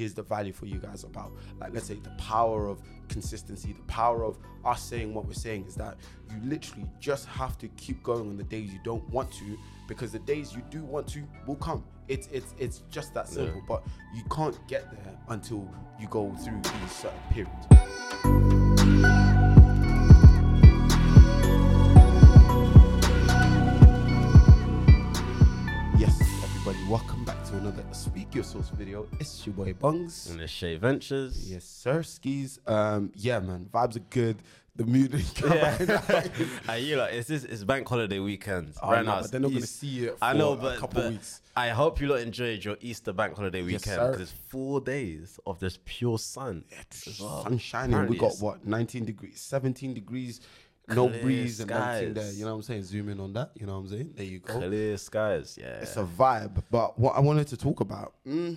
here's the value for you guys about like let's say the power of consistency the power of us saying what we're saying is that you literally just have to keep going on the days you don't want to because the days you do want to will come it's it's it's just that simple Yeah. but you can't get there until you go through these certain periods video it's your boy bungs And the Shay Ventures. Yes, sir. Skis. Um, yeah, man. Vibes are good. The mood is Yeah. Are you like, it's, this, it's bank holiday weekend. Oh, right no, now, but it's they're not gonna see it I know, a but, couple but weeks. I hope you lot enjoyed your Easter bank holiday Yes, weekend because it's four days of this pure sun. well. Sun shining. We got what 19 degrees, 17 degrees, no Clear breeze and everything there. You know what I'm saying? Zoom in on that. You know what I'm saying? There you go. Clear skies, yeah. It's a vibe. But what I wanted to talk about, mm,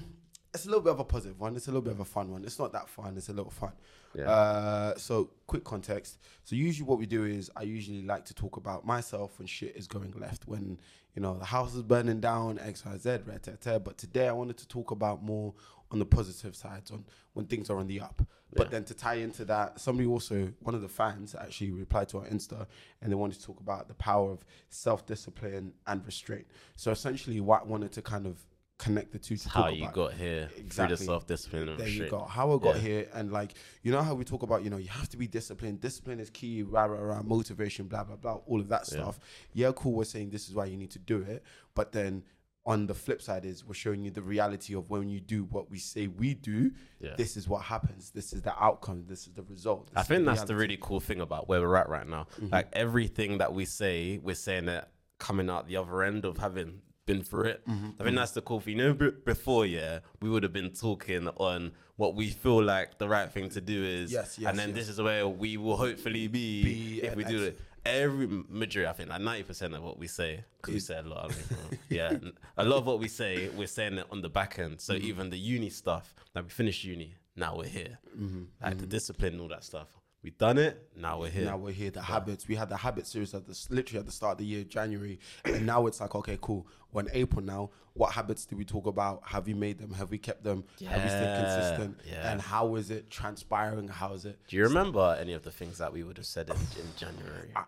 it's a little bit of a positive one. It's a little bit of a fun one. It's not that fun. It's a little fun. Yeah. Uh, so quick context. So usually what we do is I usually like to talk about myself when shit is going left, when you know the house is burning down, X, Y, Z, red, tet. But today I wanted to talk about more on the positive sides, on when things are on the up. But then to tie into that, somebody also, one of the fans actually replied to our Insta and they wanted to talk about the power of self discipline and restraint. So essentially, what I wanted to kind of connect the two How you about. got here through Exactly. the self discipline There you go. How I got Yeah. here, and like you know how we talk about, you know, you have to be disciplined. Discipline is key. Rah rah rah. Motivation. Blah blah blah. All of that Yeah. stuff. Yeah, cool. We're saying this is why you need to do it, but then on the flip side is we're showing you the reality of when you do what we say we do. Yeah. This is what happens. This is the outcome. This is the result. I think that's the really cool thing about where we're at right now. Mm-hmm. Like everything that we say, we're saying that coming out the other end of having been through it. Mm-hmm. I think that's the cool thing. You know, b- before, yeah, we would have been talking on what we feel like the right thing to do is. Yes, yes, And then yes. this is where we will hopefully be, Be if we do it. Every majority, I think, like ninety percent of what we say, 'cause we say a lot. I mean, yeah, a lot of what we say, we're saying it on the back end. So Mm-hmm. even the uni stuff, like we finished uni, now we're here. Mm-hmm. Like the discipline and all that stuff. We done it. Now we're here. Now we're here. The habits. We had the habit series at the literally at the start of the year, January, and now it's like, okay, cool. We're in April now. What habits did we talk about? Have we made them? Have we kept them? Have we stayed consistent? yeah. And how is it transpiring? How is it? Do you remember any of the things that we would have said in, in January? I-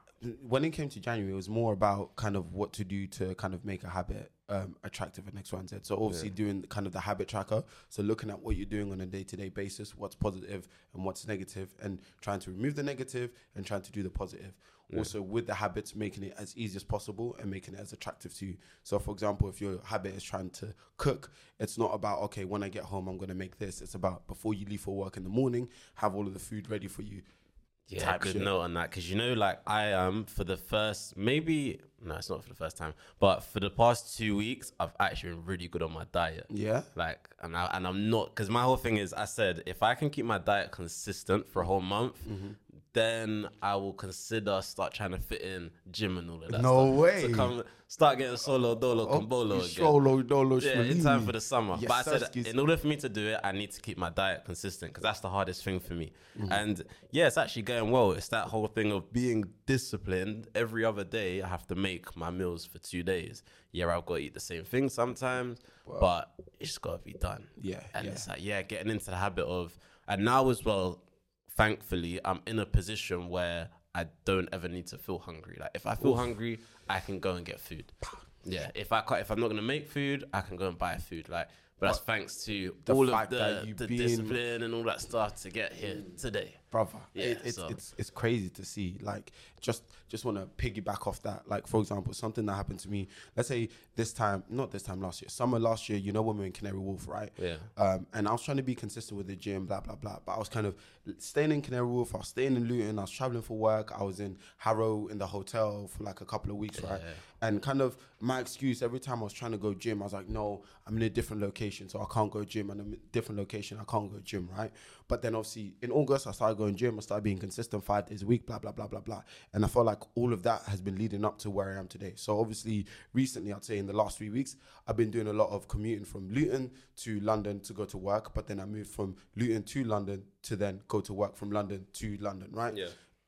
when it came to January, it was more about kind of what to do to kind of make a habit um, attractive and X, Y, and Z. So obviously doing kind of the habit tracker. So looking at what you're doing on a day-to-day basis, what's positive and what's negative, and trying to remove the negative and trying to do the positive. Also with the habits, making it as easy as possible and making it as attractive to you. So for example, if your habit is trying to cook, it's not about okay, when I get home, I'm gonna make this. It's about before you leave for work in the morning, have all of the food ready for you. Yeah, type good shit. note on that because you know, like I am for the first maybe no, it's not for the first time, but for the past two weeks, I've actually been really good on my diet. Yeah. Like, and I and I'm not because my whole thing is I said if I can keep my diet consistent for a whole month, Mm-hmm. Then I will consider start trying to fit in gym and all of that. No stuff. way. So come start getting solo dolo Oh, combolo again. solo dolo Yeah, in time for the summer. Yes, but I said, in order for me to do it, I need to keep my diet consistent because that's the hardest thing for me. Mm-hmm. And yeah, it's actually going well. It's that whole thing of being disciplined. Every other day, I have to make my meals for two days. Yeah, I've got to eat the same thing sometimes, but it's got to be done. Yeah, And yeah. it's like, yeah, getting into the habit of, and now as well, thankfully, I'm in a position where I don't ever need to feel hungry. Like if I feel hungry, I can go and get food. Yeah, if I can't, if I'm not gonna make food, I can go and buy food. Like, but that's thanks to all of the, the discipline and all that stuff to get here today. Brother. Yeah, it, it's, so- it's it's crazy to see. Like, just just want to piggyback off that. Like, for example, something that happened to me. Let's say this time, not this time last year, summer last year. You know when we were in Canary Wharf, right? Yeah. Um, and I was trying to be consistent with the gym, blah blah blah. But I was kind of staying in Canary Wharf. I was staying in Luton. I was traveling for work. I was in Harrow in the hotel for like a couple of weeks, right? And kind of my excuse every time I was trying to go gym, I was like, no, I'm in a different location, so I can't go gym. And I'm in a different location, I can't go gym, right? But then obviously in August, I started going to gym. I started being consistent five days a week, blah blah blah blah blah. And I felt like all of that has been leading up to where I am today. So obviously, recently, I'd say in the last three weeks, I've been doing a lot of commuting from Luton to London to go to work. But then I moved from Luton to London to then go to work from London to London, right? Yeah.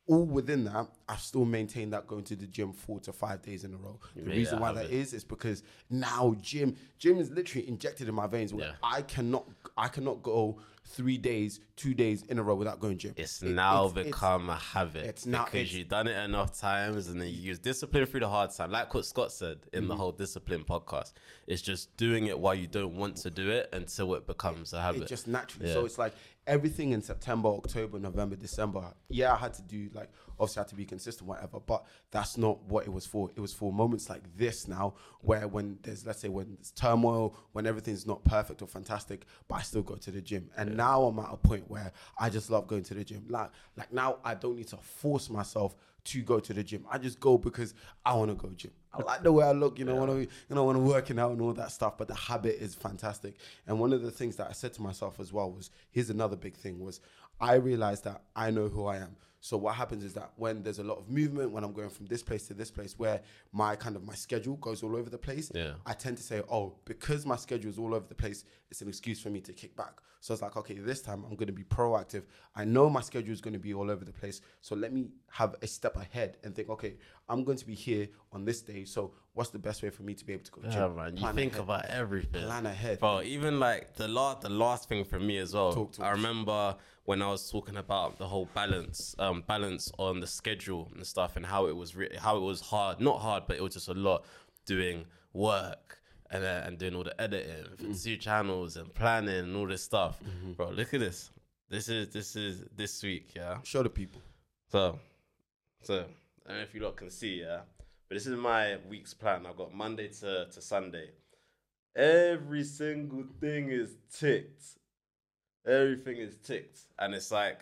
all within that, I've still maintained that going to the gym four to five days in a row. The reason it why that is is because now gym gym is literally injected in my veins. Where Yeah. I cannot I cannot go three days, two days in a row without going gym. It's It- now it's- it's- become a habit it's now- because it's- you've done it enough times and then you use discipline through the hard time. Like what Scott said in Mm-hmm. the whole discipline podcast, it's just doing it while you don't want to do it until it becomes a habit. it just naturally. Yeah. So it's like everything in September, October, November, December. Yeah, I had to do like obviously I had to be consistent, whatever. But that's not what it was for. It was for moments like this now, where when there's let's say when there's turmoil, when everything's not perfect or fantastic, but I still go to the gym. And now I'm at a point where I just love going to the gym. Like like now I don't need to force myself to go to the gym. I just go because I want to go gym. I like the way I look, you know, when I, you know, when I'm working out and all that stuff. But the habit is fantastic. And one of the things that I said to myself as well was, here's another big thing was, I realized that I know who I am. So what happens is that when there's a lot of movement, when I'm going from this place to this place, where my kind of my schedule goes all over the place, Yeah. I tend to say, oh, because my schedule is all over the place, it's an excuse for me to kick back. So it's like, okay, this time I'm going to be proactive. I know my schedule is going to be all over the place. So let me have a step ahead and think, okay, I'm going to be here on this day. So what's the best way for me to be able to go? Yeah, gym? man. You Plan think ahead. about everything. Plan ahead. Bro, even like the last the last thing for me as well. Talk to I us. remember when I was talking about the whole balance, um, balance on the schedule and stuff, and how it was re- how it was hard, not hard, but it was just a lot doing work and uh, and doing all the editing for Mm. two channels and planning and all this stuff. Mm-hmm. Bro, look at this. This is this is this week, yeah. Show the people. So, so I don't know if you lot can see, yeah. But this is my week's plan. I've got Monday to, to Sunday. Every single thing is ticked. Everything is ticked, and it's like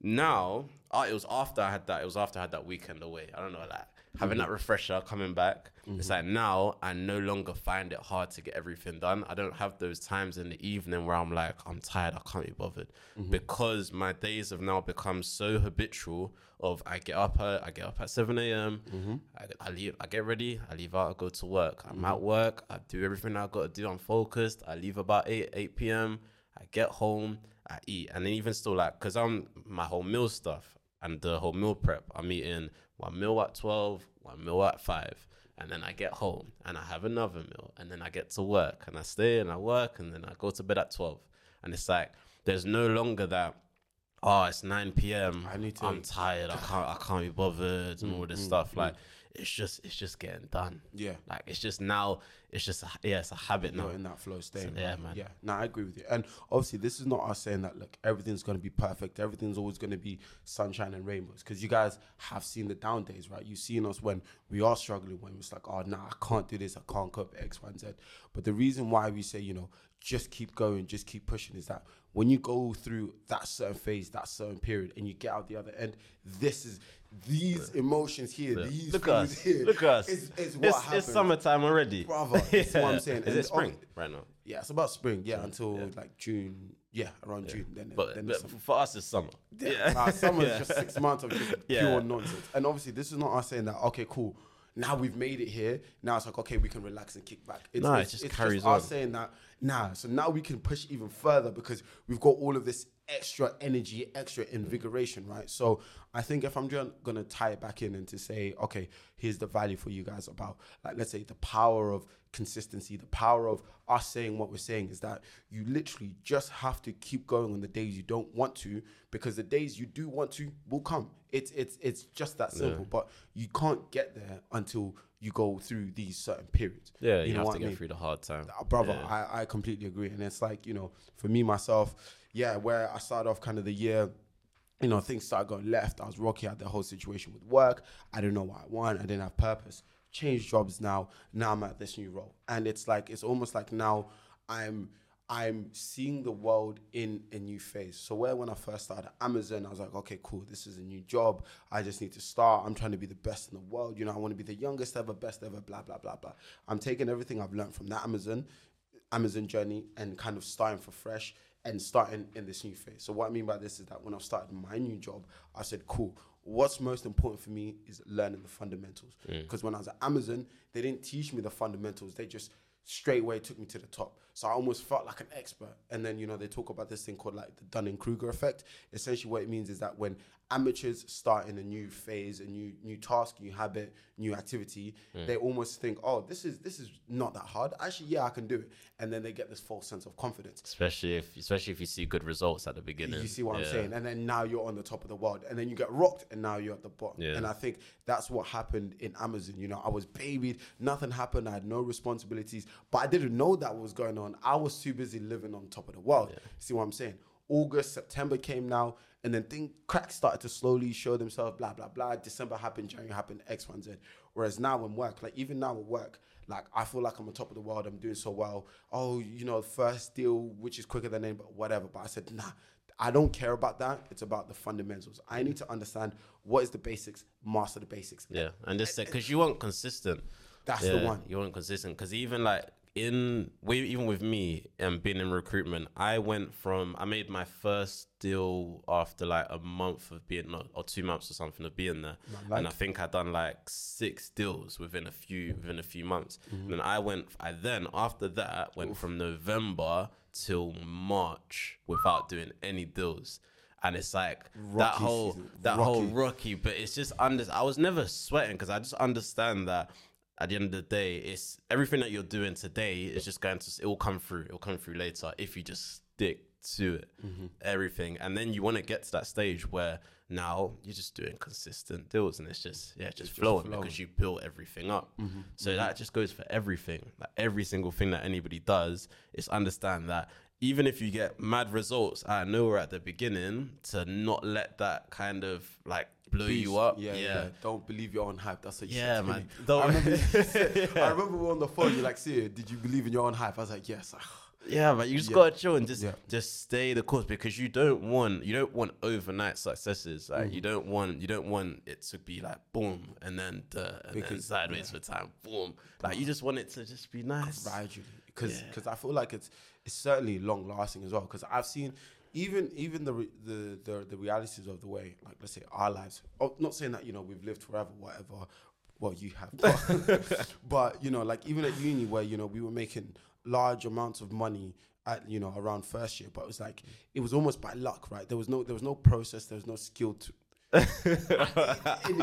now. Uh, it was after I had that. It was after I had that weekend away. I don't know, like having that mm-hmm. refresher coming back. It's mm-hmm. like now I no longer find it hard to get everything done. I don't have those times in the evening where I'm like, I'm tired. I can't be bothered mm-hmm. because my days have now become so habitual. Of I get up at I get up at seven a.m. I, I leave. I get ready. I leave out. I go to work. I'm at work. I do everything I got to do. I'm focused. I leave about eight eight p.m. I get home, I eat, and then even still like, cause I'm my whole meal stuff and the whole meal prep. I'm eating one meal at twelve, one meal at five, and then I get home and I have another meal, and then I get to work and I stay and I work, and then I go to bed at twelve, and it's like there's no longer that. Oh, it's nine p.m. I need to- I'm tired. I can't. I can't be bothered and all this mm, mm, stuff. Mm. Like, it's just. It's just getting done. Yeah. Like, it's just now. It's just. A, yeah, it's a habit now. You're in that flow state. yeah, right? man. Yeah, no, I agree with you. And obviously, this is not us saying that look, everything's going to be perfect. Everything's always going to be sunshine and rainbows. Because you guys have seen the down days, right? You've seen us when we are struggling, when it's like, oh, nah, I can't do this, I can't cope X, Y, and Z. But the reason why we say, you know, just keep going, just keep pushing is that when you go through that certain phase, that certain period, and you get out the other end, this is these emotions here, these Look us. here. Look us. Is, is what it's, happens. it's summertime already. Brother, that's what I'm saying. Is And it spring ob- right now? Yeah, it's about spring. Yeah, until like June. Yeah, around June. Then, But, then but for us, it's summer. Yeah, nah, summer's just six months of just Yeah. pure nonsense. And obviously, this is not us saying that. Okay, cool. Now we've made it here. Now it's like okay, we can relax and kick back. It's, it it's, just it's carries us on. saying that. Nah, so now we can push even further because we've got all of this extra energy, extra invigoration, right? So I think if I'm just gonna tie it back in and to say, okay, here's the value for you guys about like let's say the power of consistency, the power of us saying what we're saying is that you literally just have to keep going on the days you don't want to because the days you do want to will come. It's it's it's just that simple. But you can't get there until you go through these certain periods. Yeah, you, know have to I get mean? through the hard time. Uh, brother, Yeah. I, I completely agree. And it's like, you know, for me, myself, yeah, where I started off kind of the year, you know, things started going left. I was rocky at the whole situation with work. I didn't know what I want. I didn't have purpose. Changed jobs now. Now I'm at this new role. And it's like, it's almost like now I'm, I'm seeing the world in a new phase. So where when I first started Amazon, I was like, okay, cool, this is a new job. I just need to start. I'm trying to be the best in the world. You know, I want to be the youngest ever, best ever, blah, blah, blah, blah. I'm taking everything I've learned from that Amazon, Amazon journey and kind of starting for fresh and starting in this new phase. So what I mean by this is that when I started my new job, I said, cool. What's most important for me is learning the fundamentals. Mm. Because when I was at Amazon, they didn't teach me the fundamentals. They just straight away took me to the top. So I almost felt like an expert. And then, you know, they talk about this thing called like the Dunning Kruger effect. Essentially, what it means is that when amateurs start in a new phase, a new new task, new habit, new activity, Hmm. they almost think, oh, this is this is not that hard. Actually, yeah, I can do it. And then they get this false sense of confidence. Especially if, especially if you see good results at the beginning. You see what I'm saying? And then now you're on the top of the world, and then you get rocked, and now you're at the bottom. Yeah. And I think that's what happened in Amazon. You know, I was babied, nothing happened, I had no responsibilities, but I didn't know that was going on. I was too busy living on top of the world. See what I'm saying? August, September came now, and then thing cracks started to slowly show themselves. Blah blah blah. December happened, January happened, X, Y, Z. Whereas now in work, like even now at work, like I feel like I'm on top of the world. I'm doing so well. Oh, you know, first deal, which is quicker than any, but whatever. But I said, nah, I don't care about that. It's about the fundamentals. I need to understand what is the basics, master the basics. Yeah, and just because you want consistent. That's the one. You want consistent because even like in we even with me and being in recruitment, I went from I made my first deal after like a month of being or two months or something of being there, and I think I done like six deals within a few within a few months. Mm-hmm. And then I went, I then after that went from November till March without doing any deals. And it's like that whole season. that whole Rocky. rocky, but it's just under. I was never sweating because I just understand that at the end of the day, it's everything that you're doing today is just going to. It will come through. It will come through later if you just stick to it. Mm-hmm. Everything, and then you want to get to that stage where now you're just doing consistent deals, and it's just yeah, just flowing flowing. because you built everything up. Mm-hmm. So that just goes for everything. Like every single thing that anybody does is understand that even if you get mad results out of nowhere at the beginning, to not let that kind of like blow you up. Yeah, yeah, Don't believe your own hype. That's what you Yeah, said man. Don't- I remember, said- I remember we were on the phone. You're like, "See, did you believe in your own hype?" I was like, "Yes." Yeah, but you just Yeah. gotta chill and just Yeah. just stay the course because you don't want you don't want overnight successes. Like Mm. you don't want you don't want it to be like boom and then the and then Because- sideways for time boom. Like you just want it to just be nice. gradually because Yeah. I feel like it's it's certainly long lasting as well because I've seen even even the, re- the the the realities of the way like let's say our lives oh, not saying that you know we've lived forever whatever well you have but, but you know like even at uni where you know we were making large amounts of money at you know around first year but it was like it was almost by luck right? There was no there was no process there was no skill to I don't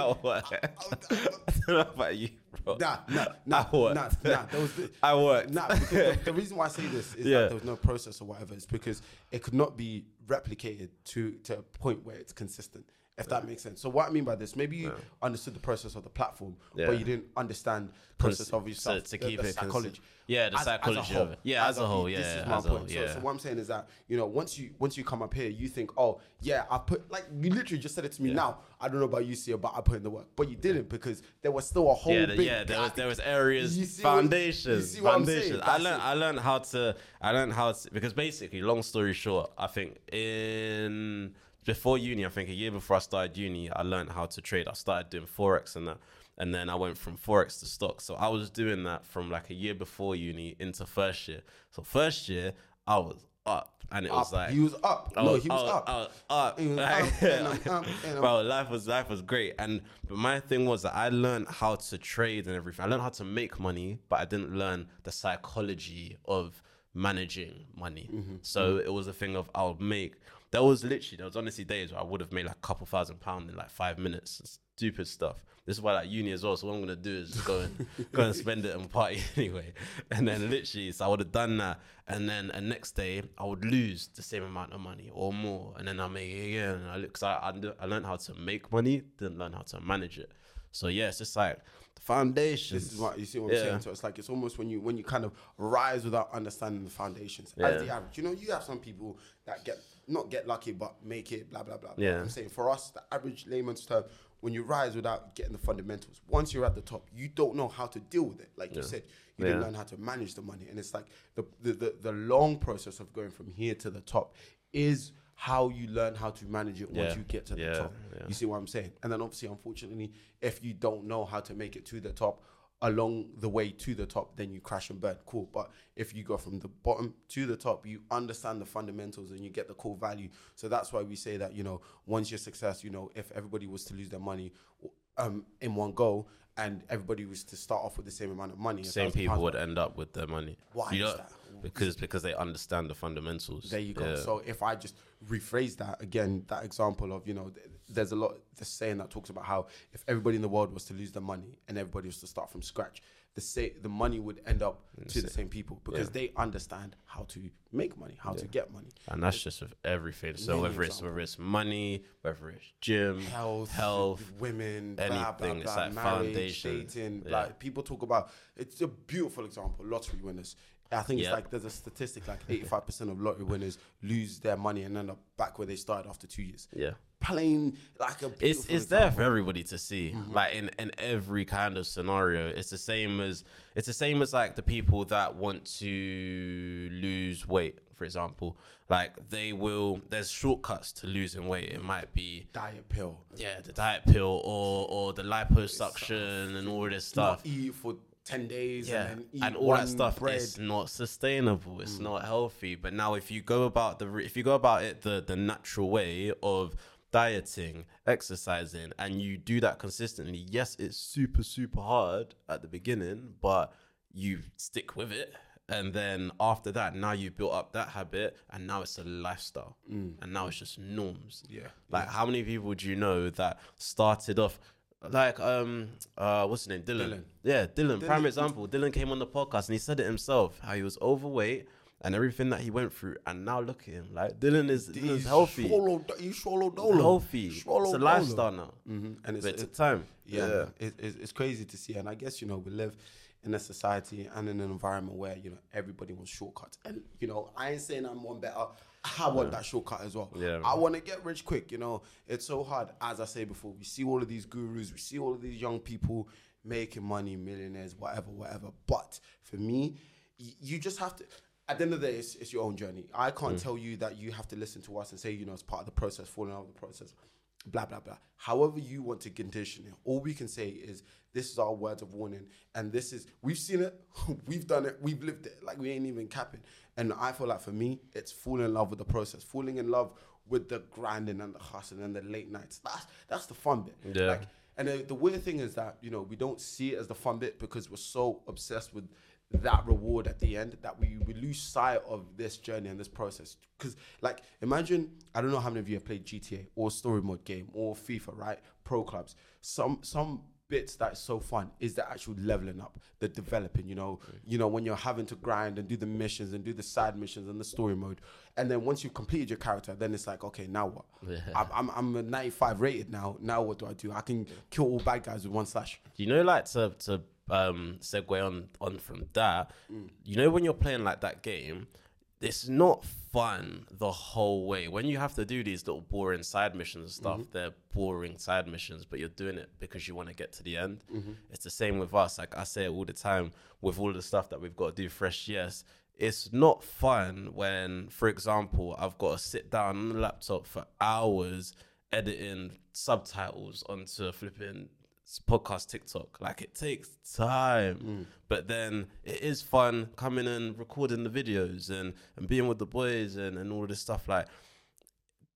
know about you, bro. Nah, nah, nah, I nah, nah. There was I work. Nah, because the, the reason why I say this is Yeah. that there was no process or whatever. It's because it could not be replicated to to a point where it's consistent. If that makes sense. So what I mean by this, maybe you understood the process of the platform, Yeah. but you didn't understand process of yourself, So to the- keep the it consi- psychology. Yeah, the As- as a psychology whole. of it. Yeah, as a whole, Yeah, This yeah, is my as a whole, point. So, yeah. so what I'm saying is that you know once you once you come up here, you think, oh yeah, I put like you literally just said it to me now. I don't know about you, Sia, but I put in the work, but you didn't because there was still a whole yeah, the- big yeah. There was there was areas, You see foundations, see what foundations. I learned it. I learned how to I learned how to because basically, long story short, I think in before uni, I think a year before I started uni, I learned how to trade. I started doing forex and that, and then I went from forex to stocks. So I was doing that from like a year before uni into first year. So first year, I was up, and it was like he was up. I no, was- he was I up. I was up. He was up, and I'm up, and I'm- Bro, life was life was great, and but my thing was that I learned how to trade and everything. I learned how to make money, but I didn't learn the psychology of managing money. Mm-hmm. So it was a thing of I'll make. There was literally there was honestly days where I would have made like a couple thousand pounds in like five minutes. Stupid stuff. This is why like uni as well. So what I'm gonna do is just go and go and spend it and party anyway. And then literally, so I would have done that, and then the next day I would lose the same amount of money or more, and then I make it again. And I because I, I I learned how to make money, didn't learn how to manage it. So yeah, it's just like the foundation. This is what you see what I'm Yeah. saying. So it's like it's almost when you when you kind of rise without understanding the foundations. Yeah. As the average, you know, you have some people that get not get lucky but make it. Blah blah blah. Yeah. I'm saying for us, the average layman's term, when you rise without getting the fundamentals, once you're at the top, you don't know how to deal with it. Like you said, you didn't learn how to manage the money, and it's like the the, the the long process of going from here to the top is how you learn how to manage it once Yeah. you get to the top. Yeah. You see what I'm saying? And then obviously, unfortunately, if you don't know how to make it to the top along the way to the top, then you crash and burn. Cool. But if you go from the bottom to the top, you understand the fundamentals and you get the core value. So that's why we say that, you know, once your success, you know, if everybody was to lose their money um, in one go and everybody was to start off with the same amount of money, same £1,000 people would end up with their money. Why You is that? because because they understand the fundamentals. There you go. Yeah. So if I just rephrase that again, that example of you know, th- there's a lot the saying that talks about how if everybody in the world was to lose their money and everybody was to start from scratch, the say the money would end up mm, to the same people because they understand how to make money, how to get money, and that's just with everything. So Many whether it's whether it's money, whether it's gym, health, health, women, blah, blah, anything. It's like marriage, foundation. dating. Yeah. Like people talk about, it's a beautiful example. Lottery winners. I think it's like there's a statistic like 85% of lottery winners lose their money and end up back where they started after two years. yeah. Plain like a It's it's there for everybody to see. Like in, in every kind of scenario. It's the same as it's the same as like the people that want to lose weight, for example. Like they will there's shortcuts to losing weight. It might be diet pill. yeah, the diet pill or or the liposuction and all this stuff. Not eat for 10 days yeah, and then eat and all that stuff bread. is not sustainable. It's Mm. not healthy. But now, if you go about the if you go about it the the natural way of dieting, exercising, and you do that consistently, yes, it's super super hard at the beginning, but you stick with it. And then after that, now you've built up that habit, and now it's a lifestyle, and now it's just norms. Mm. Yeah, Like, how many people do you know that started off like um uh what's his name Dylan? Dylan. Yeah, Dylan. Prime example. Dylan came on the podcast and he said it himself how he was overweight and everything that he went through, and now look at him. Like Dylan is Dylan's healthy, Swallow, you swallow He's healthy. Swallow it's a lifestyle now. Mhm. And it's, But it it- took time. yeah, It, it's it's crazy to see. And I guess, you know, we live in a society and in an environment where, you know, everybody wants shortcuts. And, you know, I ain't saying I'm one better. I want that shortcut as well. Yeah, I want to get rich quick, you know. It's so hard. As I say before, we see all of these gurus, we see all of these young people making money, millionaires, whatever, whatever. But for me, y- you just have to at the end of the day, it's, it's your own journey. I can't mm. tell you that you have to listen to us and say, you know, it's part of the process, falling out of the process, blah, blah, blah. However, you want to condition it, all we can say is this is our words of warning. And this is, we've seen it, we've done it, we've lived it. Like, we ain't even capping. And I feel like for me, it's falling in love with the process, falling in love with the grinding and the hustling and the late nights. That's, that's the fun bit. Yeah. Like, and the, the weird thing is that, you know, we don't see it as the fun bit because we're so obsessed with that reward at the end that we, we lose sight of this journey and this process. Because, like, imagine, I don't know how many of you have played GTA or story mode game or FIFA, right? Pro clubs. Some, some bits that's so fun is the actual leveling up, the developing, you know, you know, when you're having to grind and do the missions and do the side missions and the story mode. And then once you've completed your character, then it's like, okay, now what? Yeah. I'm, I'm, I'm a 95 rated now. Now what do I do? I can kill all bad guys with one slash. You know, like to to um segue on on from that. Mm. You know, when you're playing like that game, it's not fun the whole way. When you have to do these little boring side missions and stuff, Mm-hmm. they're boring side missions, but you're doing it because you want to get to the end. Mm-hmm. It's the same with us. Like I say it all the time with all the stuff that we've got to do fresh. Yes. It's not fun when, for example, I've got to sit down on the laptop for hours editing subtitles onto flipping podcast TikTok. Like it takes time, mm. but then it is fun coming and recording the videos and, and being with the boys and, and all this stuff. Like,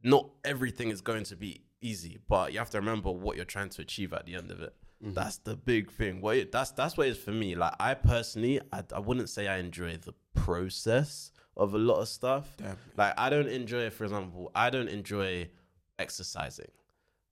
not everything is going to be easy, but you have to remember what you're trying to achieve at the end of it. Mm-hmm. That's the big thing. What it, that's that's what it is for me. Like I personally, I, I wouldn't say I enjoy the process of a lot of stuff. Damn. Like I don't enjoy, for example, I don't enjoy exercising.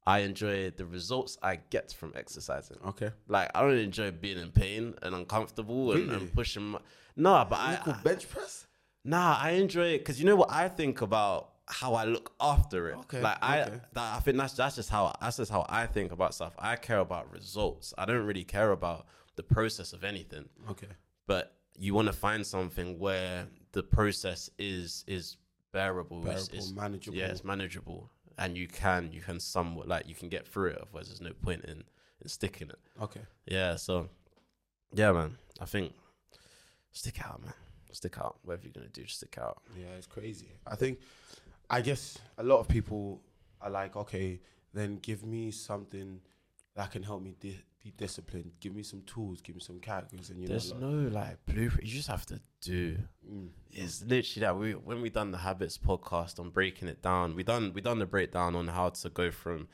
I enjoy the results I get from exercising. Okay. Like I don't enjoy being in pain and uncomfortable and, Really? and pushing. My, no, but I, Equal I bench press? nah, I enjoy it because you know what I think about how I look after it. Okay, like I, okay. that, I think that's that's just how that's just how I think about stuff. I care about results. I don't really care about the process of anything. Okay. But you want to find something where the process is is bearable, Bearable, it's, manageable. Yeah, it's manageable, and you can you can somewhat like you can get through it. Otherwise, there's no point in in sticking it. Okay. Yeah, so yeah, man. I think stick out, man. Stick out. Whatever you're gonna do, just stick out. Yeah, it's crazy. I think, I guess a lot of people are like, okay, then give me something that can help me di- be disciplined. Give me some tools. Give me some characters. And you There's know, no like blueprint. You just have to do. Mm. It's literally that. We when we done the habits podcast on breaking it down, we done we done the breakdown on how to go from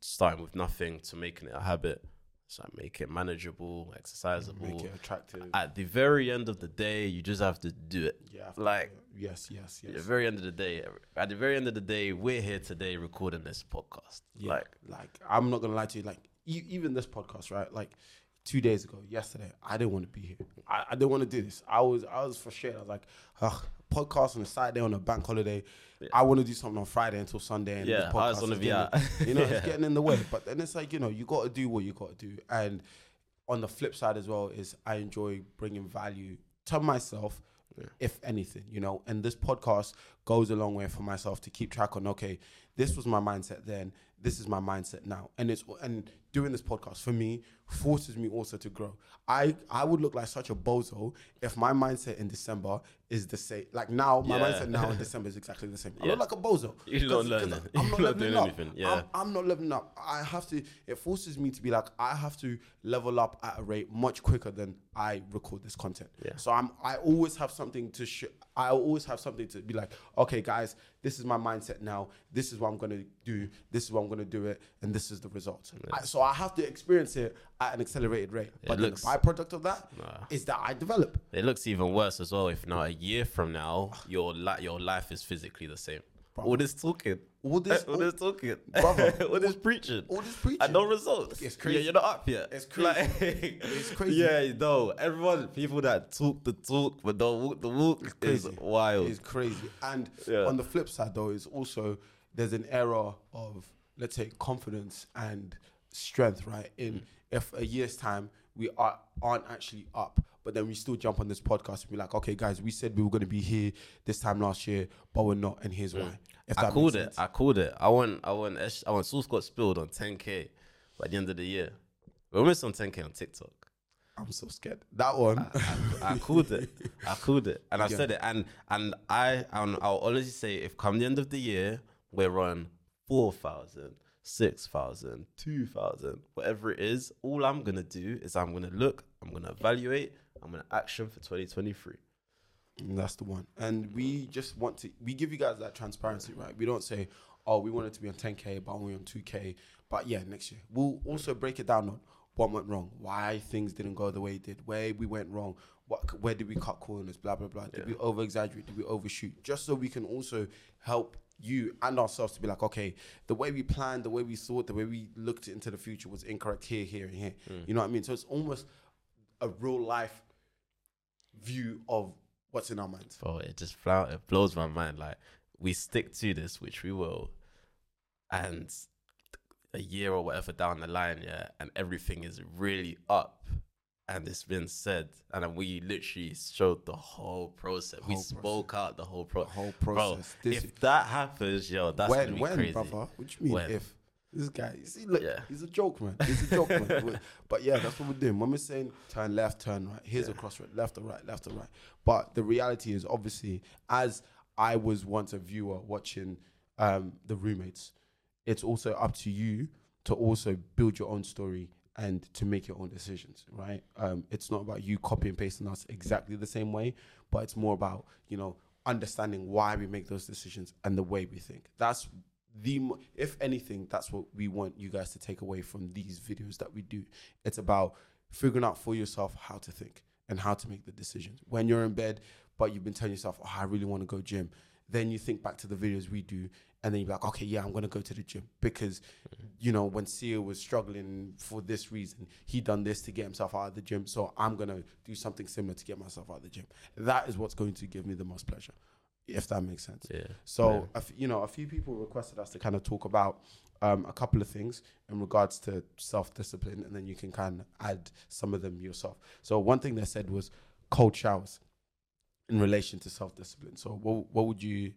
starting with nothing to making it a habit. So I make it manageable, exercisable. Make it attractive. At the very end of the day, you just have to do it. yeah. Like yes, yes, at the very end of the day, at the very end of the day, we're here today recording this podcast. Yeah. Like like I'm not gonna lie to you. Like e- even this podcast, right? Like two days ago, yesterday, I didn't want to be here. I, I didn't want to do this. I was I was frustrated. I was like, ugh, podcast on a Saturday on a bank holiday. I want to do something on Friday until Sunday. And Yeah, the I podcast on is getting- You know, Yeah. it's getting in the way. But then it's like you know, you got to do what you got to do. And on the flip side as well is I enjoy bringing value to myself. If anything, you know, and this podcast goes a long way for myself to keep track on. Okay, this was my mindset then. This is my mindset now, and it's and doing this podcast for me forces me also to grow. I I would look like such a bozo if my mindset in December is the same. Like now, my Yeah. mindset now in December is exactly the same. I Yeah. look like a bozo. You're not learning. I'm not not leveling up. anything. Yeah. I'm, I'm not leveling up. I have to. It forces me to be like I have to level up at a rate much quicker than I record this content. Yeah. So I'm. I always have something to. Sh- I always have something to be like. Okay, guys, this is my mindset now. This is what I'm gonna do. This is what I'm gonna do it, and this is the result. I, so I have to experience it at an accelerated rate. But then looks- the byproduct of that is Nah. that I develop. it looks even worse as well. If not a year from now, your li- your life is physically the same. All this talking, All this- all this talking, Brother, all this preaching, all this preaching. and no results. It's Yeah, crazy. you're not up yet. It's crazy. Like- It's crazy. Yeah, know, everyone, people that talk the talk but don't walk the walk is crazy. wild. It's crazy. And Yeah. on the flip side, though, is also there's an era of let's say confidence and strength, right? In Mm. if a year's time we are aren't actually up, but then we still jump on this podcast and be like, okay, guys, we said we were going to be here this time last year, but we're not, and here's why. If Mm. I called it. I called it. I want. I want. I want. Source got spilled on 10k by the end of the year. We're almost on 10k on TikTok. I'm so scared. That one. I called it. I called it, and I Yeah. said it. And and I and I'll honestly say, if come the end of the year we're on four thousand, six thousand, two thousand, whatever it is, all I'm gonna do is I'm gonna look, I'm gonna evaluate, I'm gonna action for 2023. And mm, That's the one. And we just want to we give you guys that transparency, right? We don't say, oh, we want it to be on 10k, but only on 2k. But yeah, next year. We'll also break it down on what went wrong, why things didn't go the way it did, where we went wrong, what where did we cut corners, blah blah blah. Did we over exaggerate? Did we overshoot? Just so we can also help you and ourselves to be like, okay, the way we planned, the way we thought, the way we looked into the future was incorrect here, here, and here. Mm. You know what I mean? So it's almost a real life view of what's in our minds. Bro, it just flow, it blows my mind. Like we stick to this, which we will, and a year or whatever down the line, yeah, and everything is really up, and it's been said, and we literally showed the whole process. we Whole spoke out the whole process. whole Bro, process. This- if that happens, yo, that's gonna when, be when, crazy. brother? What do you mean? When? If this guy, you see, look, Yeah. he's a joke, man. He's a joke, man. But- yeah, that's what we're doing. When we're saying turn left, turn right, here's a crossroad, left or right, left or right. But the reality is, obviously, as I was once a viewer watching um, the roommates, it's also up to you to also build your own story and to make your own decisions, right? Um, it's not about you copy and pasting us exactly the same way, but it's more about you know understanding why we make those decisions and the way we think. That's the if anything, that's what we want you guys to take away from these videos that we do. It's about figuring out for yourself how to think and how to make the decisions. When you're in bed, but you've been telling yourself, "Oh, I really want to go gym," then you think back to the videos we do, and then you're like, "Okay, yeah, I'm gonna go to the gym because, you know, when Sia was struggling for this reason, he done this to get himself out of the gym, so I'm gonna do something similar to get myself out of the gym." That is what's going to give me the most pleasure, if that makes sense. Yeah. So, a f- you know, a few people requested us to kind of talk about um, a couple of things in regards to self discipline, and then you can kind of add some of them yourself. So, one thing they said was cold showers in relation to self discipline. So, what, what would you?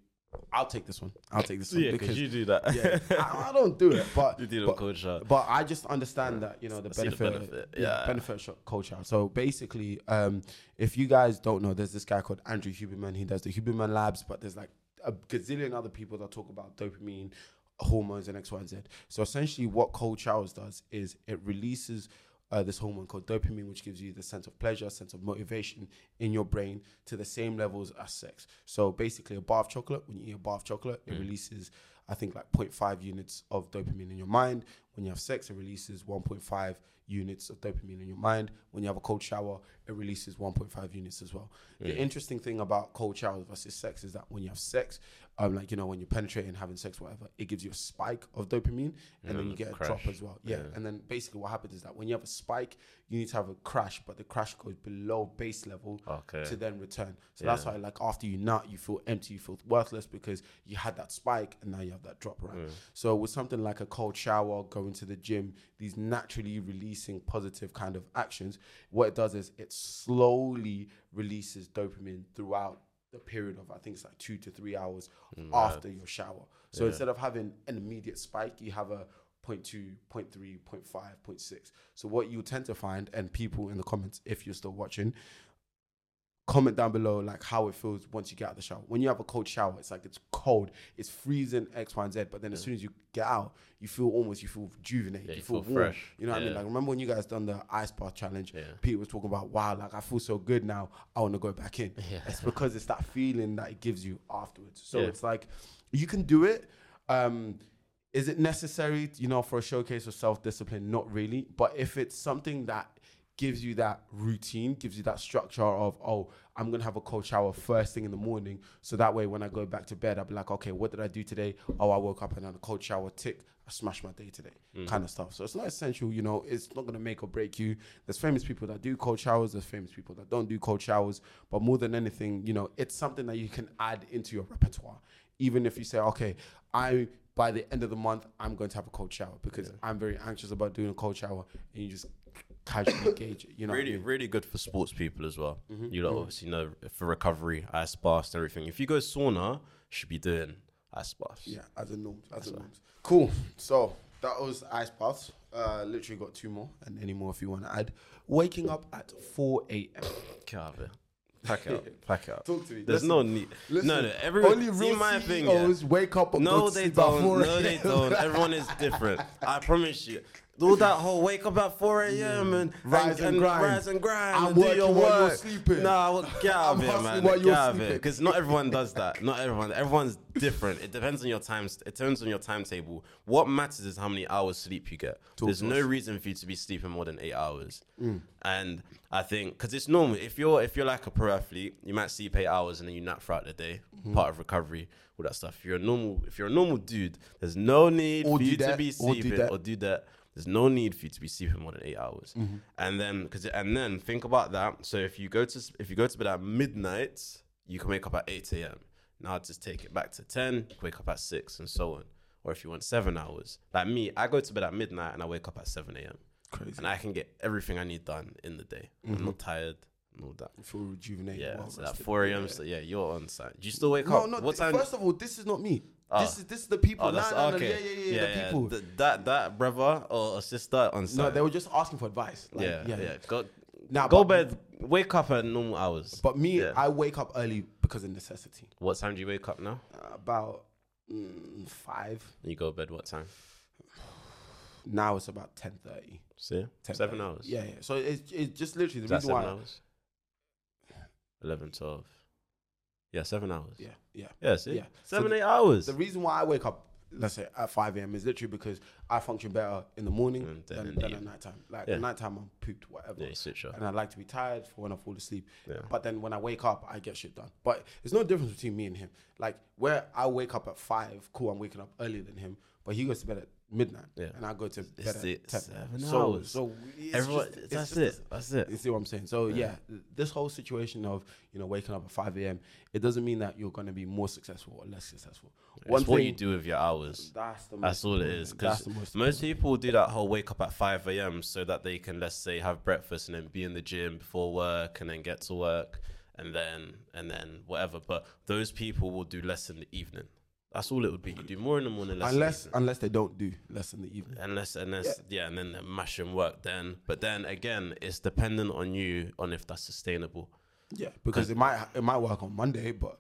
I'll take this one. I'll take this one Yeah, because because you do that. yeah, I, I don't do it, but you do the but, cold shot. but I just understand that you know the I see the benefit, benefit, yeah, yeah. benefit of sh- cold shower. So basically, um, if you guys don't know, there's this guy called Andrew Huberman. He does the Huberman Labs, but there's like a gazillion other people that talk about dopamine, hormones, and X, Y, and Z. So essentially, what cold showers does is it releases uh, this hormone called dopamine, which gives you the sense of pleasure, sense of motivation in your brain to the same levels as sex. So basically, a bar of chocolate, when you eat a bar of chocolate, it releases, I think, like 0.5 units of dopamine in your mind. When you have sex, it releases 1.5 units of dopamine in your mind. When you have a cold shower, it releases 1.5 units as well. The interesting thing about cold showers versus sex is that when you have sex, um, like you know, when you're penetrating, having sex, whatever, it gives you a spike of dopamine, and then you get a drop as well. Yeah. and then basically what happens is that when you have a spike, you need to have a crash, but the crash goes below base level Okay. to then return. So that's why, like after you nut, you feel empty, you feel worthless because you had that spike and now you have that drop, right? So with something like a cold shower, going to the gym, these naturally releasing positive kind of actions, what it does is it slowly releases dopamine throughout the period of I think it's like two to three hours mm, after your shower. So instead of having an immediate spike, you have a 0.2, 0.3, 0.5, 0.6. So what you tend to find, and people in the comments, if you're still watching, comment down below like how it feels once you get out of the shower. When you have a cold shower, it's like it's cold, it's freezing X, Y, and Z. But then as soon as you get out, you feel almost you feel rejuvenated, Yeah, you, feel, feel fresh. You know what I mean? Like remember when you guys done the ice bath challenge? Yeah. Pete was talking about wow, like I feel so good now. I want to go back in. Yeah. It's because it's that feeling that it gives you afterwards. So Yeah. it's like you can do it. Um, is it necessary, you know, for a showcase of self discipline? Not really. But if it's something that gives you that routine, gives you that structure of, oh, I'm gonna have a cold shower first thing in the morning. So that way when I go back to bed, I'll be like, okay, what did I do today? Oh, I woke up and had a cold shower, tick, I smashed my day today. Mm. Kind of stuff. So it's not essential, you know, it's not gonna make or break you. There's famous people that do cold showers, there's famous people that don't do cold showers. But more than anything, you know, it's something that you can add into your repertoire. Even if you say, okay, I by the end of the month, I'm going to have a cold shower because I'm very anxious about doing a cold shower, and you just casually gauge it. You know, what I really, mean? really good for sports people as well. Mm-hmm, You know, obviously know for recovery, ice baths and everything. If you go sauna, should be doing ice baths. Yeah, as a norm, as a norm. Cool. So that was ice baths. Uh, literally got two more, and any more if you want to add. Waking up at 4 a.m. Get out of here. Pack it up. Pack it up. Talk to me. There's Listen, no need. Listen, no, no. Everyone. only real my thing. yeah. CEOs wake up. and go No, to they sleep at don't. No, they don't. Everyone is different. I promise you. Do that whole wake up at 4 a.m. and Rise and grind. rise and grind, I'm and do your while you're work. sleeping. Nah, well, get out of here, man. Get out of here. sleeping. Because not everyone does that. Not everyone. Everyone's different. It depends on your times. It depends on your timetable. What matters is how many hours sleep you get. There's no us. reason for you to be sleeping more than eight hours. Mm. And I think because it's normal. If you're if you're like a pro athlete, you might sleep eight hours and then you nap throughout the day. Mm-hmm. Part of recovery, all that stuff. If you're a normal, if you're a normal dude, there's no need Or for you to that, be or do sleeping that. or do that. There's no need for you to be sleeping more than eight hours. Mm-hmm. And then because and then think about that. So if you go to if you go to bed at midnight, you can wake up at eight a.m. Now just take it back to ten, wake up at six, and so on. Or if you want seven hours, like me, I go to bed at midnight and I wake up at seven a.m. Crazy. and I can get everything I need done in the day. I'm not tired and all that. You feel rejuvenated. Yeah, well so at 4 a.m. Yeah. So yeah, you're on site. Do you still wake No, up? no. what th- time? First of all, this is not me. Ah. This is this is the people. oh, Nah, nah, nah, okay. Yeah, yeah, yeah. the people. Th- that that brother or sister on no, they were just asking for advice. Like, yeah, yeah, Go, Nah, go bed. Wake up at normal hours. But me, Yeah. I wake up early because of necessity. what time do you wake up now? Uh, about mm, five. You go to bed what time? Now it's about ten thirty. See, seven hours. Yeah, yeah. So it's it's just literally the Is reason seven why. hours? 11, 12. Yeah, seven hours. Yeah, yeah. Yeah, see? Yeah. So Seven, the- eight hours. The reason why I wake up, let's say at five a.m. is literally because I function better in the morning Mm, than than, than at nighttime. Like Yeah. at nighttime, I'm pooped, whatever. yeah, off. and I like to be tired for when I fall asleep. Yeah. But then when I wake up, I get shit done. But there's no difference between me and him. Like where I wake up at five, cool, I'm waking up earlier than him, but he goes to bed at midnight, Yeah. and I go to bed at the- ten. seven so, hours. so Everyone, just- it's that's just it. That's it. you see what I'm saying? So yeah. this whole situation of you know waking up at 5 a.m. It doesn't mean that you're going to be more successful or less successful. It's what you do with your hours. That's the That's all it is. thing. Because most most people do that whole wake up at 5 a.m. so that they can, let's say, have breakfast and then be in the gym before work and then get to work and then and then whatever. But those people will do less in the evening. That's all it would be. You do more in the morning, less unless in the unless they don't do less in the evening. Unless, unless, yeah. and then the mash and work then. But then again, it's dependent on you on if that's sustainable. Yeah, because it might it might work on Monday, but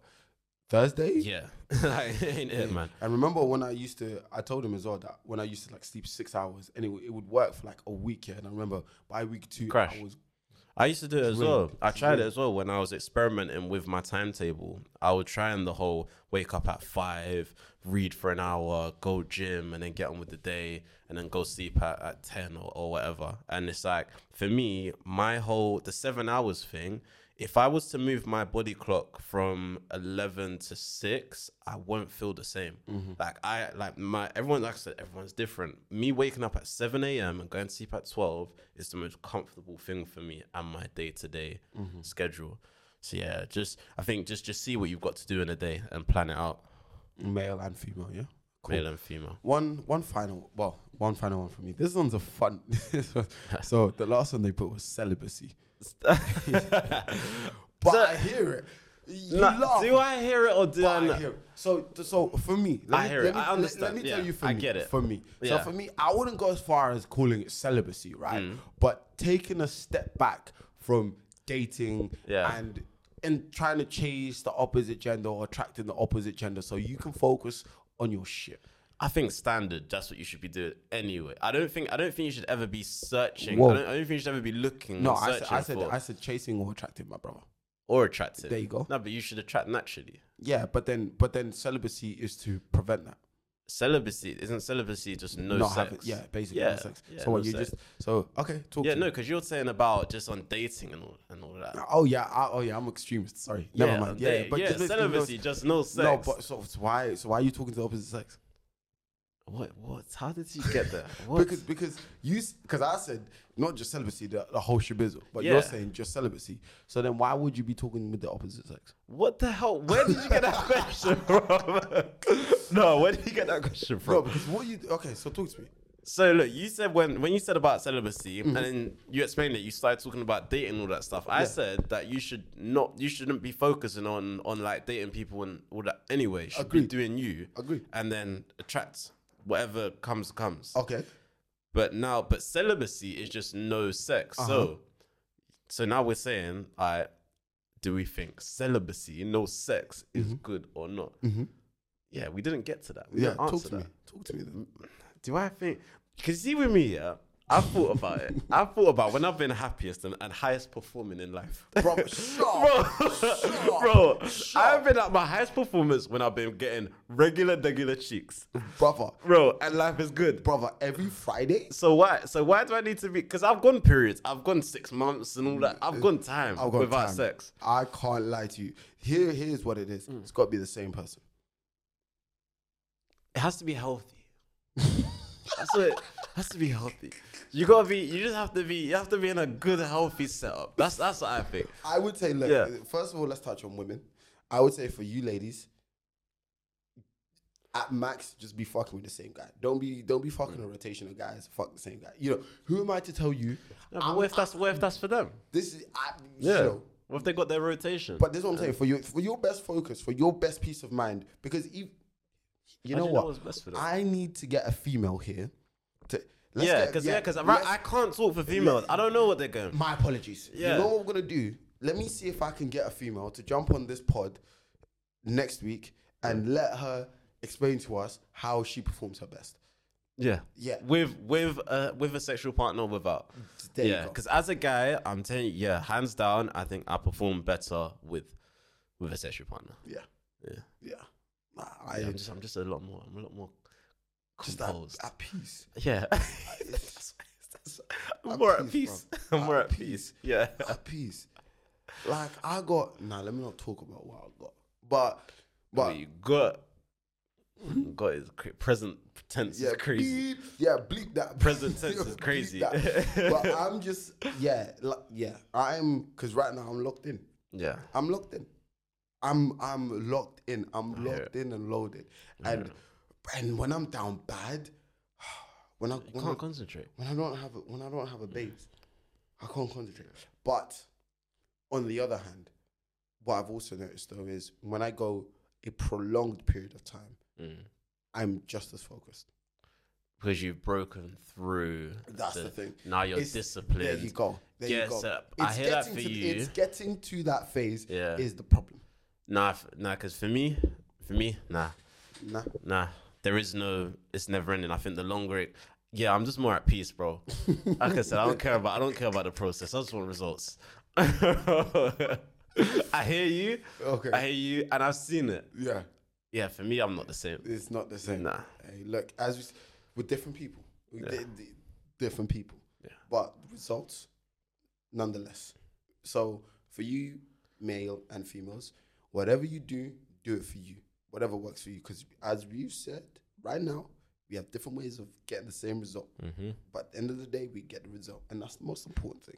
Thursday. Yeah, like, ain't it, man? And remember when I used to, I told him as well that when I used to like sleep six hours and it, it would work for like a week. Yeah, and I remember by week two, Crash. I was I used to do it as well. I tried it as well when I was experimenting with my timetable. I would try and the whole wake up at five, read for an hour, go gym, and then get on with the day, and then go sleep at, at ten or, or whatever. And it's like for me, my whole the seven hours thing. If I was to move my body clock from eleven to six, I won't feel the same. Mm-hmm. Like I like my everyone. Like I said, everyone's different. Me waking up at seven a.m. and going to sleep at twelve is the most comfortable thing for me and my day to day schedule. So yeah, just I think just just see what you've got to do in a day and plan it out, male and female. Yeah, cool. male and female. One one final, well, one final one for me. This one's a fun. so the last one they put was celibacy, but So- I hear it. You Nah, laugh, do I hear it or do I I not? hear it. So so for me, let I me, hear let it. Me, I understand. Let, me tell you for I me. get it. For me, Yeah. so for me, I wouldn't go as far as calling it celibacy, right? Mm. But taking a step back from dating Yeah. and and trying to chase the opposite gender or attracting the opposite gender, so you can focus on your shit. I think standard. That's what you should be doing anyway. I don't think. I don't think you should ever be searching. Whoa. I don't, I don't think you should ever be looking. No, I said, I said, for I said chasing or attracting, my brother. or attractive. There you go. No, but you should attract naturally. Yeah, but then, but then celibacy is to prevent that. Celibacy isn't celibacy just no Not sex. having, yeah, basically Yeah, no sex. yeah, so what no you sex. just, so okay, talk. Yeah, no, because you're saying about just on dating and all and all that. Oh yeah, I, oh yeah, I'm extremist. Sorry, never mind. Yeah, Yeah, but yeah, just celibacy, just no sex. No, but so, so why? So why are you talking to the opposite sex? What? What? How did you get there? What? Because because you because I said not just celibacy, the, the whole shibizzle, but Yeah. you're saying just celibacy. So then why would you be talking with the opposite sex? what the hell? Where did you get that question from? no, where did you get that question No, from? because what you okay? So talk to me. So look, you said when when you said about celibacy, Mm-hmm. and then you explained it. You started talking about dating and all that stuff. I said that you should not, you shouldn't be focusing on on like dating people and all that. Anyway, you should Agreed. be doing you. Agreed. And then attract whatever comes comes. Okay. But now, but celibacy is just no sex. Uh-huh. So, so now we're saying, I do we think celibacy, no sex, is good or not? Yeah, we didn't get to that. We Mm-hmm. Yeah, didn't talk to that. me. Talk to me then. Do I think? Because see, with me, yeah, I thought about it. I thought about when I've been happiest and, and highest performing in life. Bro, shut up. Bro, Shut bro. Shut I've been at my highest performance when I've been getting regular, regular cheeks, brother, bro, and life is good. brother. Every Friday, So why? So why do I need to be? Because I've gone periods. I've gone six months and all that. I've gone time I've got without time. sex. I can't lie to you. Here, here's what it is. Mm. It's got to be the same person. It has to be healthy. That's what it has to be healthy. You gotta be. You just have to be. You have to be in a good, healthy setup. That's that's what I think. I would say, look. Yeah. First of all, let's touch on women. I would say for you ladies, at max, just be fucking with the same guy. Don't be don't be Mm. fucking a rotation of guys. Fuck the same guy. You know who am I to tell you? No, but I'm- what if that's what if that's for them? This is I, Yeah. What if they got their rotation? But this is what I'm saying for your for your best focus, for your best peace of mind, because if, you How know you know what, what's best for them? I need to get a female here. Let's yeah, because yeah, because let's- I can't talk for females. I don't know what they're going. My apologies. Yeah. You know what we're gonna do? Let me see if I can get a female to jump on this pod next week and let her explain to us how she performs her best. Yeah, Yeah. With with uh with a sexual partner or without. There yeah, because as a guy, I'm telling you, yeah, hands down, I think I perform better with with a sexual partner. Yeah. Yeah, Yeah. I Yeah, I'm just I'm just a lot more. I'm a lot more just at, at peace. yeah, that's, that's, I'm At more at peace, peace. bro. I'm more At at peace. Yeah. at peace. Like I got nah, let me not talk about what I got. But but What you got mm-hmm. got is cra- present tense yeah, is crazy. Bleep, yeah, bleep that. Present tense is crazy. but I'm just yeah, like, yeah. I'm because right now I'm locked in. Yeah. I'm locked in. I'm I'm locked in. I'm locked in and loaded. And and when I'm down bad, when I You when can't concentrate. when I don't have a, when I don't have a babes, I can't concentrate. But on the other hand, what I've also noticed though is when I go a prolonged period of time, Mm. I'm just as focused. Because you've broken through. That's the thing. Now you're It's- disciplined. There you go. There you go. I hear that for to, you. It's getting to that phase Yeah. is the problem. Nah, f- nah, because for me, for me, nah, Nah. nah. There is no. It's never ending. I think the longer it. Yeah, I'm just more at peace, bro. Like I said, I don't care about. I don't care about the process. I just want results. I hear you. Okay. I hear you, and I've seen it. Yeah. Yeah, for me, I'm not the same. It's not the same. Nah. Hey, look, as we, s- with different people, Yeah. di- di- different people, Yeah. but results, nonetheless. So for you, male and females, whatever you do, do it for you. Whatever works for you, because as we've said, right now we have different ways of getting the same result. Mm-hmm. But at the end of the day, we get the result, and that's the most important thing.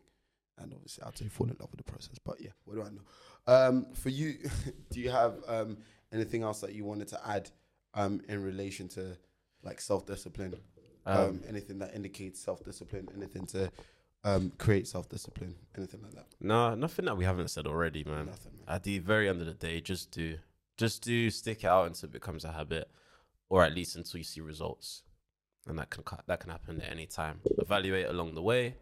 And obviously, I'd say fall in love with the process. But yeah, what do I know? Um, for you, do you have um, anything else that you wanted to add um, in relation to like self discipline? Um, Um, anything that indicates self discipline? Anything to um, create self discipline? Anything like that? No, nothing that we haven't said already, man. Nothing. Man. At the very end of the day, just do, just do, stick it out until it becomes a habit, or at least until you see results, and that can that can happen at any time. Evaluate along the way.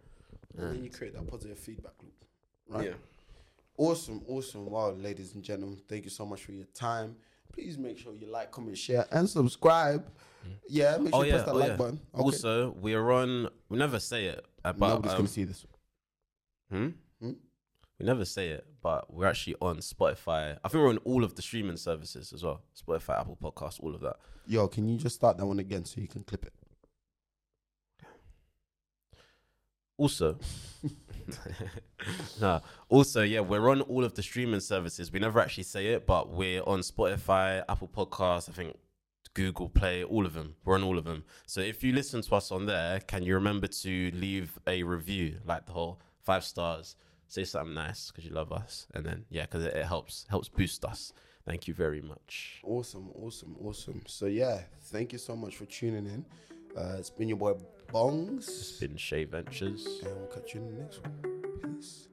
And then you create that positive feedback loop, right? Yeah. Awesome, awesome. Wow, ladies and gentlemen, thank you so much for your time. Please make sure you like, comment, share, and subscribe. Yeah, make sure Oh you yeah. press that oh, like yeah. button. Okay. Also, we're on. We never say it, but Nobody's um, gonna see this. Hmm? Hmm? We never say it, but we're actually on Spotify. I think we're on all of the streaming services as well. Spotify, Apple Podcasts, all of that. Yo, can you just start that one again so you can clip it? Also, nah. Also, yeah, we're on all of the streaming services. We never actually say it, but we're on Spotify, Apple Podcasts. I think Google Play, all of them. We're on all of them. So if you listen to us on there, can you remember to leave a review, like the whole five stars? Say something nice because you love us, and then yeah, because it, it helps helps boost us. Thank you very much. Awesome, awesome, awesome. So yeah, thank you so much for tuning in. Uh, it's been your boy Bongs, It's been Shay Ventures. and we'll catch you in the next one. Peace.